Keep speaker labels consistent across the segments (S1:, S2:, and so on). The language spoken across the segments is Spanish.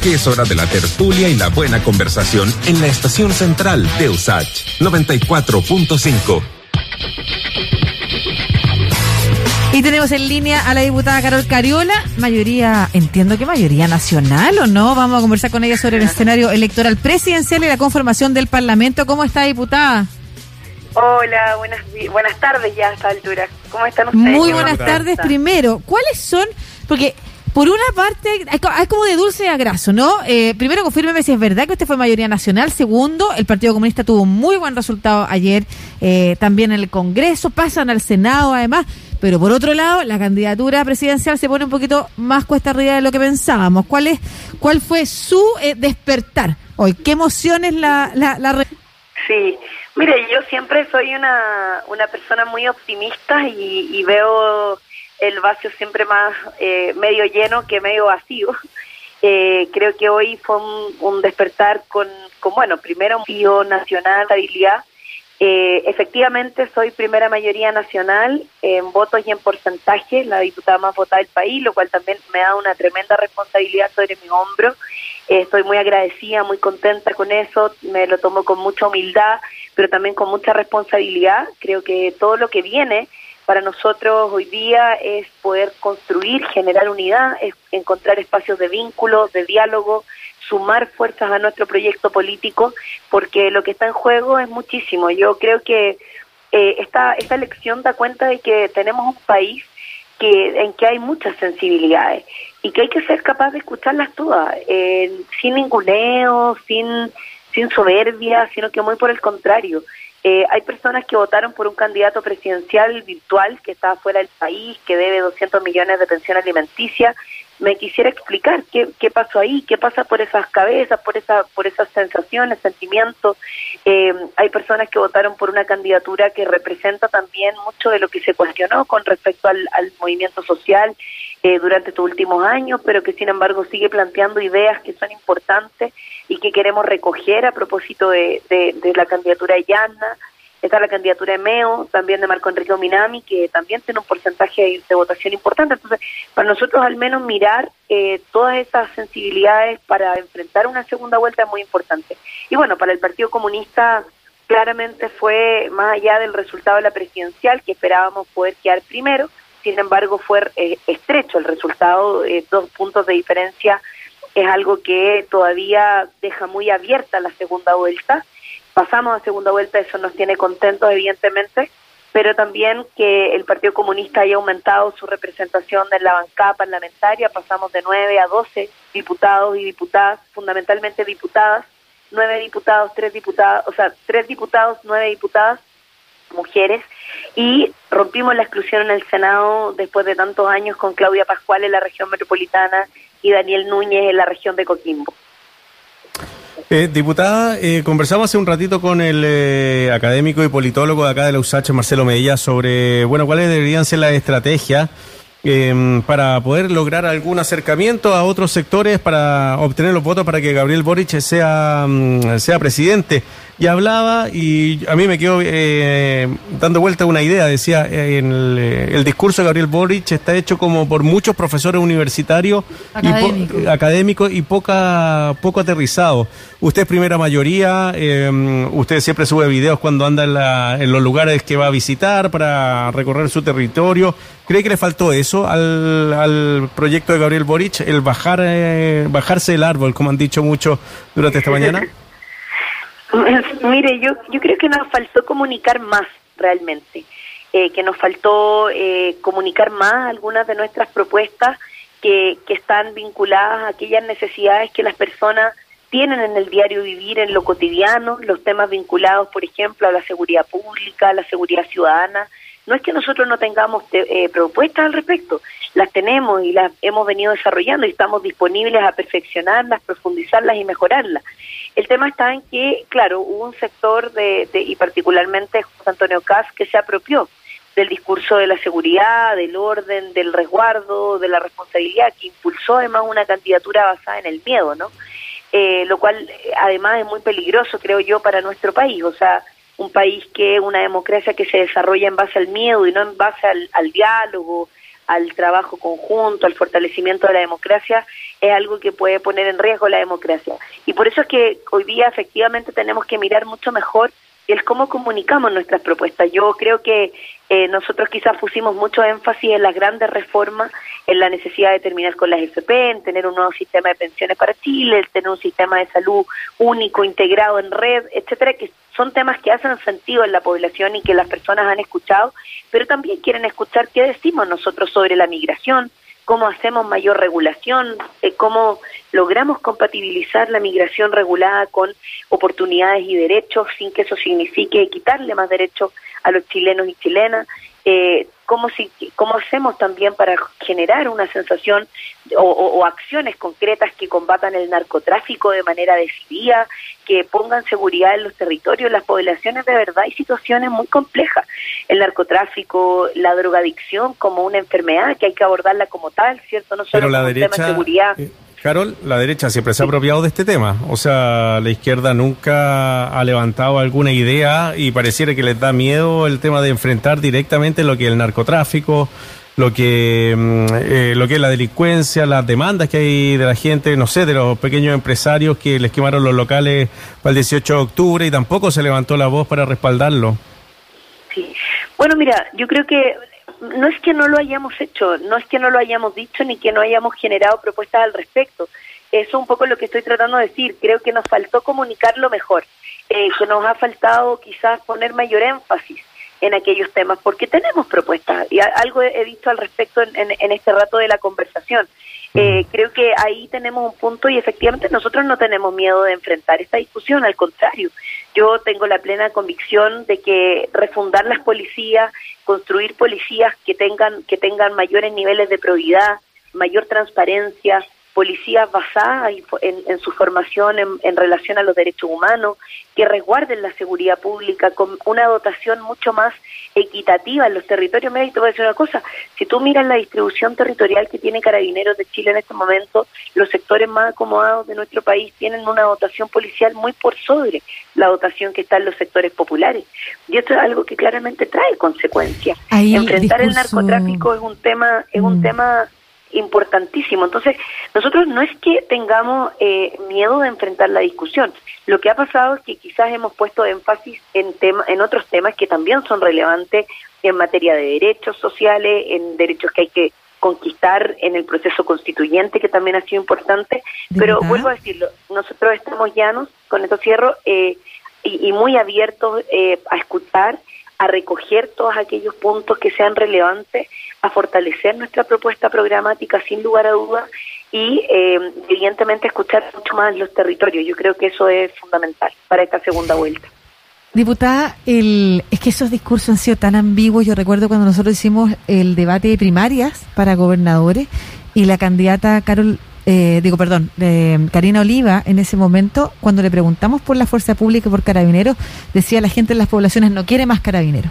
S1: porque es hora de la tertulia y la buena conversación en la estación central de USACH 94.5.
S2: Y tenemos en línea a la diputada Carol Cariola, mayoría, entiendo que mayoría nacional o no. Vamos a conversar con ella sobre el escenario electoral presidencial y la conformación del Parlamento. ¿Cómo está, diputada?
S3: Hola, buenas, buenas tardes ya a esta altura. ¿Cómo están ustedes?
S2: Muy buenas tardes. Primero, ¿cuáles son? Porque por una parte, hay como de dulce a graso, ¿no? Eh, primero, confírmeme si es verdad que usted fue mayoría nacional. Segundo, el Partido Comunista tuvo muy buen resultado ayer, eh, también en el Congreso, pasan al Senado además. Pero por otro lado, la candidatura presidencial se pone un poquito más cuesta arriba de lo que pensábamos. ¿Cuál es, cuál fue su eh, despertar hoy? ¿Qué emociones la, la, la
S3: Sí, mire, yo siempre soy una, una persona muy optimista y, veo el vacío siempre más eh, medio lleno que medio vacío. Eh, creo que hoy fue un, despertar con, con, bueno, primero un vacío nacional, estabilidad, eh, efectivamente, soy primera mayoría nacional en votos y en porcentaje, la diputada más votada del país, lo cual también me da una tremenda responsabilidad sobre mi hombro. Eh, estoy muy agradecida, muy contenta con eso, me lo tomo con mucha humildad, pero también con mucha responsabilidad. Creo que todo lo que viene para nosotros hoy día es poder construir, generar unidad, es encontrar espacios de vínculo, de diálogo, sumar fuerzas a nuestro proyecto político, porque lo que está en juego es muchísimo. Yo creo que eh, esta, esta elección da cuenta de que tenemos un país que, en que hay muchas sensibilidades y que hay que ser capaz de escucharlas todas, eh, sin ninguneo, sin, sin soberbia, sino que muy por el contrario. Eh, hay personas que votaron por un candidato presidencial virtual que está fuera del país, que debe 200 millones de pensión alimenticia me quisiera explicar qué, qué pasó ahí, qué pasa por esas cabezas, por esa, por esas sensaciones, sentimientos. Eh, hay personas que votaron por una candidatura que representa también mucho de lo que se cuestionó con respecto al, movimiento social eh, durante estos últimos años, pero que sin embargo sigue planteando ideas que son importantes y que queremos recoger a propósito de, la candidatura de Yanna. Está la candidatura de MEO, también de Marco Enrique Minami, que también tiene un porcentaje de, votación importante. Entonces, para nosotros al menos mirar eh, todas esas sensibilidades para enfrentar una segunda vuelta es muy importante. Y bueno, para el Partido Comunista claramente fue más allá del resultado de la presidencial, que esperábamos poder quedar primero, sin embargo fue eh, estrecho el resultado, eh, dos puntos de diferencia. Es algo que todavía deja muy abierta la segunda vuelta. Pasamos a segunda vuelta, eso nos tiene contentos, evidentemente, pero también que el Partido Comunista haya aumentado su representación en la bancada parlamentaria, pasamos de 9 a 12 diputados y diputadas, fundamentalmente diputadas, nueve diputados, tres diputadas, o sea, tres diputados, nueve diputadas, mujeres, y rompimos la exclusión en el Senado después de tantos años con Claudia Pascual en la región metropolitana y Daniel Núñez en la región de Coquimbo.
S4: Eh, diputada, eh, conversamos hace un ratito con el eh, académico y politólogo de acá de la USACH, Marcelo Medilla, sobre, bueno, cuáles deberían ser las estrategias Em, para poder lograr algún acercamiento a otros sectores para obtener los votos para que Gabriel Boric sea, mm, sea presidente. Y hablaba, y a mí me quedó eh, dando vuelta una idea, decía, eh, en eh, el, discurso de Gabriel Boric está hecho como por muchos profesores universitarios académicos y, poca, poco aterrizado. Usted es primera mayoría, em, usted siempre sube videos cuando anda en, en los lugares que va a visitar para recorrer su territorio. ¿Cree que le faltó eso al, al proyecto de Gabriel Boric, el bajar bajarse el árbol, como han dicho muchos durante esta mañana?
S3: Mire, yo, yo creo que nos faltó comunicar más realmente, eh, que nos faltó eh, comunicar más algunas de nuestras propuestas que, que están vinculadas a aquellas necesidades que las personas tienen en el diario vivir, en lo cotidiano, los temas vinculados, por ejemplo, a la seguridad pública, a la seguridad ciudadana, no es que nosotros no tengamos eh, propuestas al respecto, las tenemos y las hemos venido desarrollando y estamos disponibles a perfeccionarlas, profundizarlas y mejorarlas. El tema está en que, claro, hubo un sector de, y particularmente José Antonio Cas que se apropió del discurso de la seguridad, del orden, del resguardo, de la responsabilidad, que impulsó además una candidatura basada en el miedo, ¿no? Eh, lo cual eh, además es muy peligroso, creo yo, para nuestro país. O sea, un país que una democracia que se desarrolla en base al miedo y no en base al, diálogo, al trabajo conjunto, al fortalecimiento de la democracia, es algo que puede poner en riesgo la democracia. Y por eso es que hoy día efectivamente tenemos que mirar mucho mejor el cómo comunicamos nuestras propuestas. Yo creo que eh, nosotros quizás pusimos mucho énfasis en las grandes reformas, en la necesidad de terminar con las FP, en tener un nuevo sistema de pensiones para Chile, en tener un sistema de salud único, integrado en red, etcétera, que son temas que hacen sentido en la población y que las personas han escuchado, pero también quieren escuchar qué decimos nosotros sobre la migración, cómo hacemos mayor regulación, eh, cómo logramos compatibilizar la migración regulada con oportunidades y derechos sin que eso signifique quitarle más derechos a los chilenos y chilenas, eh, cómo, si, cómo hacemos también para generar una sensación o, acciones concretas que combatan el narcotráfico de manera decidida, que pongan seguridad en los territorios, las poblaciones de verdad hay situaciones muy complejas. El narcotráfico, la drogadicción como una enfermedad que hay que abordarla como tal, ¿cierto? No solo
S4: como un tema de seguridad. Carol, la derecha siempre se ha apropiado de este tema. O sea, la izquierda nunca ha levantado alguna idea y pareciera que les da miedo el tema de enfrentar directamente lo que es el narcotráfico, lo que, mm, eh, lo que es la delincuencia, las demandas que hay de la gente, no sé, de los pequeños empresarios que les quemaron los locales para el 18 de octubre y tampoco se levantó la voz para respaldarlo.
S3: Sí. Bueno, mira, yo creo que no es que no lo hayamos hecho, no es que no lo hayamos dicho ni que no hayamos generado propuestas al respecto. Eso es un poco lo que estoy tratando de decir. Creo que nos faltó comunicarlo mejor, eh, que nos ha faltado quizás poner mayor énfasis en aquellos temas, porque tenemos propuestas y algo he dicho al respecto en este rato de la conversación. Eh, creo que ahí tenemos un punto y efectivamente nosotros no tenemos miedo de enfrentar esta discusión, al contrario, yo tengo la plena convicción de que refundar las policías, construir policías que tengan que tengan mayores niveles de probidad, mayor transparencia, policías basadas en, su formación en, relación a los derechos humanos, que resguarden la seguridad pública con una dotación mucho más equitativa en los territorios. Mira, te voy a decir una cosa, si tú miras la distribución territorial que tiene Carabineros de Chile en este momento, los sectores más acomodados de nuestro país tienen una dotación policial muy por sobre la dotación que está en los sectores populares. Y esto es algo que claramente trae consecuencias. Enfrentar el, narcotráfico es un tema, es un mm. tema importantísimo. Entonces, nosotros no es que tengamos eh, miedo de enfrentar la discusión. Lo que ha pasado es que quizás hemos puesto énfasis en, tema, en otros temas que también son relevantes en materia de derechos sociales, en derechos que hay que conquistar en el proceso constituyente, que también ha sido importante. Pero vuelvo a decirlo, nosotros estamos llanos, con esto cierro, eh, y, muy abiertos eh, a escuchar a recoger todos aquellos puntos que sean relevantes, a fortalecer nuestra propuesta programática sin lugar a dudas y eh, evidentemente escuchar mucho más los territorios. Yo creo que eso es fundamental para esta segunda vuelta.
S2: Diputada, el, es que esos discursos han sido tan ambiguos. Yo recuerdo cuando nosotros hicimos el debate de primarias para gobernadores y la candidata Carol eh, digo, perdón, Karina Oliva, en ese momento, cuando le preguntamos por la fuerza pública y por carabineros, decía la gente en las poblaciones no quiere más carabineros.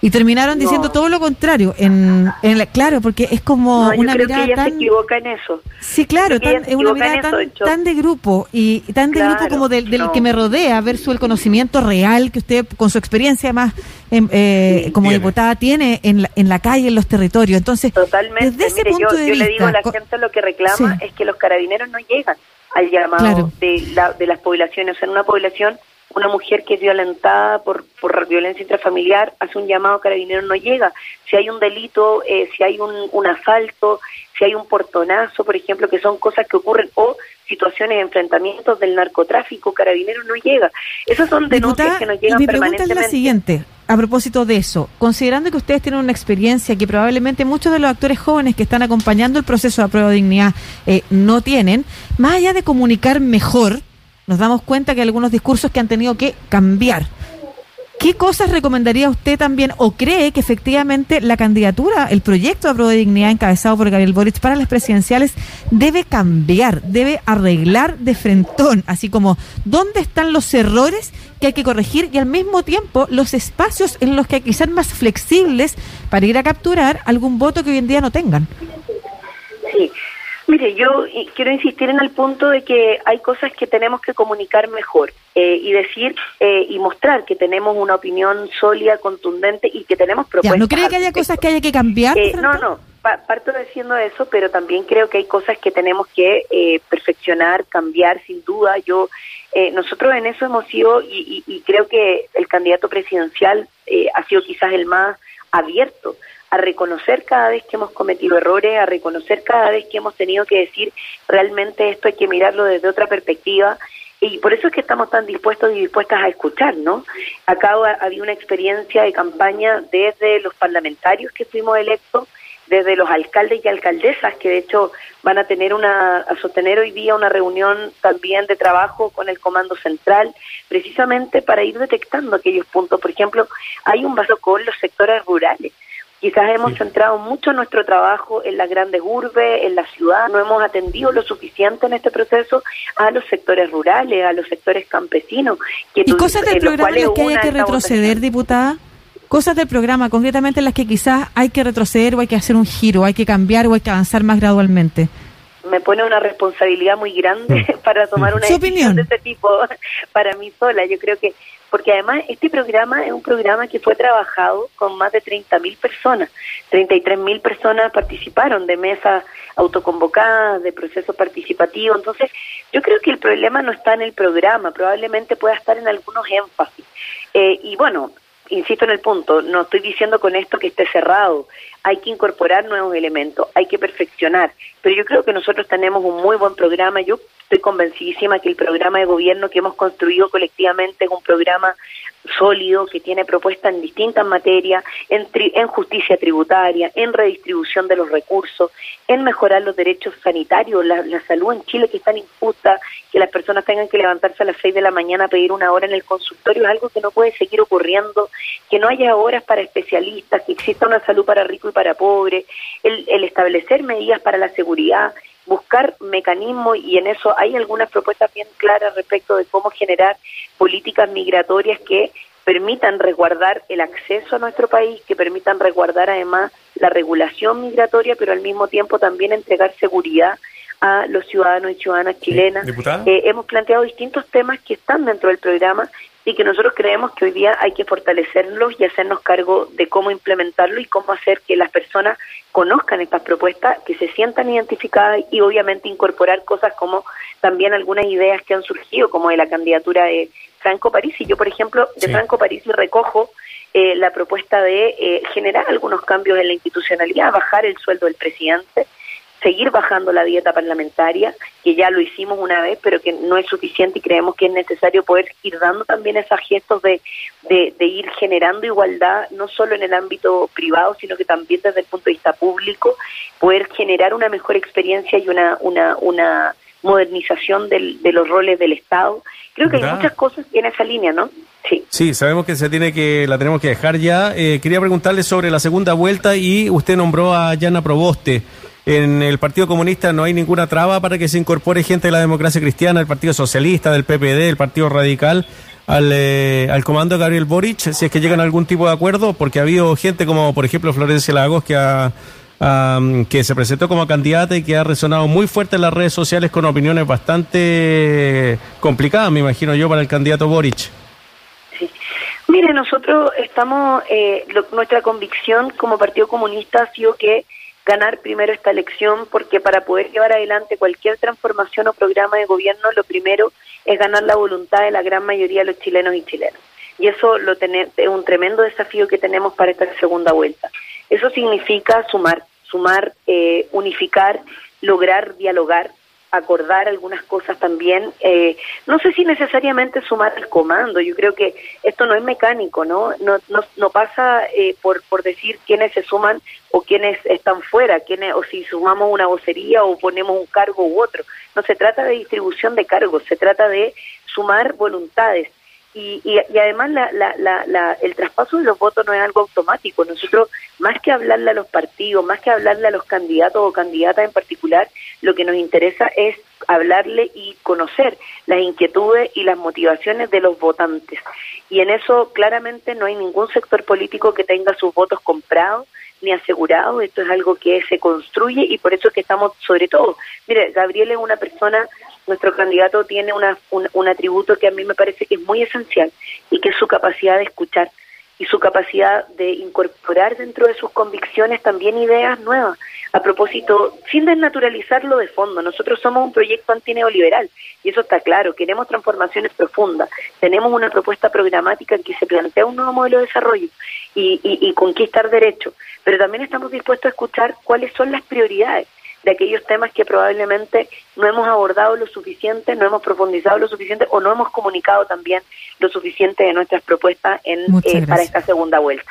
S2: Y terminaron diciendo todo lo contrario. En, en claro, porque es como una mirada
S3: que ella se equivoca en eso.
S2: Sí, claro, es una mirada tan, de grupo y tan de grupo como del, que me rodea, versus el conocimiento real que usted, con su experiencia más em, eh, como diputada, tiene en la, en la calle, en los territorios. Entonces,
S3: Totalmente. desde ese punto yo, de yo le digo a la gente lo que reclama es que los carabineros no llegan al llamado de, la, de las poblaciones. O sea, en una población una mujer que es violentada por, por violencia intrafamiliar hace un llamado carabinero no llega. Si hay un delito, eh, si hay un, un, asalto, si hay un portonazo, por ejemplo, que son cosas que ocurren, o situaciones de enfrentamientos del narcotráfico, carabinero no llega. Esas son denuncias que nos llegan
S2: mi
S3: pregunta
S2: es la siguiente. A propósito de eso, considerando que ustedes tienen una experiencia que probablemente muchos de los actores jóvenes que están acompañando el proceso de prueba de dignidad eh, no tienen, más allá de comunicar mejor, nos damos cuenta que hay algunos discursos que han tenido que cambiar. ¿Qué cosas recomendaría usted también o cree que efectivamente la candidatura, el proyecto de prueba de dignidad encabezado por Gabriel Boric para las presidenciales debe cambiar, debe arreglar de frentón, así como dónde están los errores que hay que corregir y al mismo tiempo los espacios en los que hay que ser más flexibles para ir a capturar algún voto que hoy en día no tengan?
S3: Mire, yo quiero insistir en el punto de que hay cosas que tenemos que comunicar mejor eh, y decir eh, y mostrar que tenemos una opinión sólida, contundente y que tenemos propuestas.
S2: ¿No cree que haya cosas que haya que cambiar?
S3: Eh, no, no, parto diciendo eso, pero también creo que hay cosas que tenemos que perfeccionar, cambiar, sin duda. Yo, nosotros en eso hemos sido y, y creo que el candidato presidencial ha sido quizás el más abierto a reconocer cada vez que hemos cometido errores, a reconocer cada vez que hemos tenido que decir realmente esto hay que mirarlo desde otra perspectiva y por eso es que estamos tan dispuestos y dispuestas a escuchar, ¿no? Acá había una experiencia de campaña desde los parlamentarios que fuimos electos, desde los alcaldes y alcaldesas que de hecho van a tener una a sostener hoy día una reunión también de trabajo con el comando central precisamente para ir detectando aquellos puntos por ejemplo hay un vaso con los sectores rurales Quizás hemos centrado mucho nuestro trabajo en las grandes urbes, en la ciudad, no hemos atendido lo suficiente en este proceso a los sectores rurales, a los sectores campesinos.
S2: Que ¿Y cosas del programa en las que haya que retroceder, diputada? Cosas del programa, concretamente en las que quizás hay que retroceder o hay que hacer un giro, hay que cambiar o hay que avanzar más gradualmente
S3: me pone una responsabilidad muy grande mm. para tomar una decisión de este tipo para mí sola. Yo creo que porque además este programa es un programa que fue trabajado con más de 30.000 personas. 33.000 personas participaron de mesas autoconvocadas, de procesos participativos. Entonces, yo creo que el problema no está en el programa, probablemente pueda estar en algunos énfasis. Eh, y bueno, insisto en el punto, no estoy diciendo con esto que esté cerrado, hay que incorporar nuevos elementos, hay que perfeccionar, pero yo creo que nosotros tenemos un muy buen programa, yo estoy convencidísima que el programa de gobierno que hemos construido colectivamente es un programa sólido que tiene propuestas en distintas materias, en, en justicia tributaria, en redistribución de los recursos, en mejorar los derechos sanitarios, la, salud en Chile que es tan injusta, que las personas tengan que levantarse a las 6 de la mañana a pedir una hora en el consultorio, es algo que no puede seguir ocurriendo, que no haya horas para especialistas, que exista una salud para rico y para pobre, el establecer medidas para la seguridad, buscar mecanismos y en eso hay algunas propuestas bien claras respecto de cómo generar políticas migratorias que permitan resguardar el acceso a nuestro país, que permitan resguardar además la regulación migratoria, pero al mismo tiempo también entregar seguridad a los ciudadanos y ciudadanas chilenas. Eh, hemos planteado distintos temas que están dentro del programa y que nosotros creemos que hoy día hay que fortalecerlos y hacernos cargo de cómo implementarlo y cómo hacer que las personas conozcan estas propuestas, que se sientan identificadas y obviamente incorporar cosas como también algunas ideas que han surgido, como de la candidatura de Franco París. Y yo, por ejemplo, de Franco París recojo eh, la propuesta de eh, generar algunos cambios en la institucionalidad, bajar el sueldo del presidente, seguir bajando la dieta parlamentaria, que ya lo hicimos una vez, pero que no es suficiente y creemos que es necesario poder ir dando también esos gestos de, de, ir generando igualdad, no solo en el ámbito privado, sino que también desde el punto de vista público, poder generar una mejor experiencia y una, una, una modernización del, de los roles del Estado. Creo que hay muchas cosas en esa línea, ¿no?
S4: Sí. sí, sabemos que se tiene que la tenemos que dejar ya. Eh, quería preguntarle sobre la segunda vuelta y usted nombró a Yana Proboste en el Partido Comunista no hay ninguna traba para que se incorpore gente de la democracia cristiana, del Partido Socialista, del PPD, del Partido Radical, al, eh, al comando de Gabriel Boric, si es que llegan a algún tipo de acuerdo, porque ha habido gente como, por ejemplo, Florencia Lagos, que ha, que se presentó como candidata y que ha resonado muy fuerte en las redes sociales con opiniones bastante complicadas, me imagino yo, para el candidato Boric.
S3: Sí. Mire, nosotros estamos, eh, nuestra convicción como Partido Comunista ha sido que ganar primero esta elección porque para poder llevar adelante cualquier transformación o programa de gobierno lo primero es ganar la voluntad de la gran mayoría de los chilenos y chilenas. Y eso lo es un tremendo desafío que tenemos para esta segunda vuelta. Eso significa sumar, sumar, eh, unificar, lograr dialogar, acordar algunas cosas también. Eh, no sé si necesariamente sumar el comando, yo creo que esto no es mecánico, ¿no? No, no, no pasa eh, por, por decir quiénes se suman o quiénes están fuera, quiénes, o si sumamos una vocería o ponemos un cargo u otro. No se trata de distribución de cargos, se trata de sumar voluntades. Y, y, además la, la, la, el traspaso de los votos no es algo automático. Nosotros, más que hablarle a los partidos, más que hablarle a los candidatos o candidatas en particular, lo que nos interesa es hablarle y conocer las inquietudes y las motivaciones de los votantes. Y en eso claramente no hay ningún sector político que tenga sus votos comprados ni asegurados. Esto es algo que se construye y por eso es que estamos, sobre todo, mire, Gabriel es una persona nuestro candidato tiene una, un, atributo que a mí me parece que es muy esencial y que es su capacidad de escuchar y su capacidad de incorporar dentro de sus convicciones también ideas nuevas. A propósito, sin desnaturalizarlo de fondo, nosotros somos un proyecto antineoliberal y eso está claro, queremos transformaciones profundas, tenemos una propuesta programática en que se plantea un nuevo modelo de desarrollo y, y conquistar derechos, pero también estamos dispuestos a escuchar cuáles son las prioridades de aquellos temas que probablemente no hemos abordado lo suficiente, no hemos profundizado lo suficiente o no hemos comunicado también lo suficiente de nuestras propuestas en, eh, para esta segunda vuelta.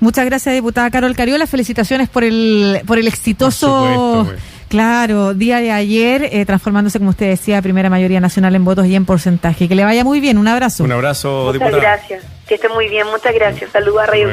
S2: Muchas gracias, diputada Carol Cariola. Felicitaciones por el, por el exitoso, claro, día de ayer, eh, transformándose, como usted decía, primera mayoría nacional en votos y en porcentaje. Que le vaya muy bien. Un abrazo.
S4: Un abrazo,
S3: muchas gracias. Que esté muy bien. Muchas gracias. Saludos a Radio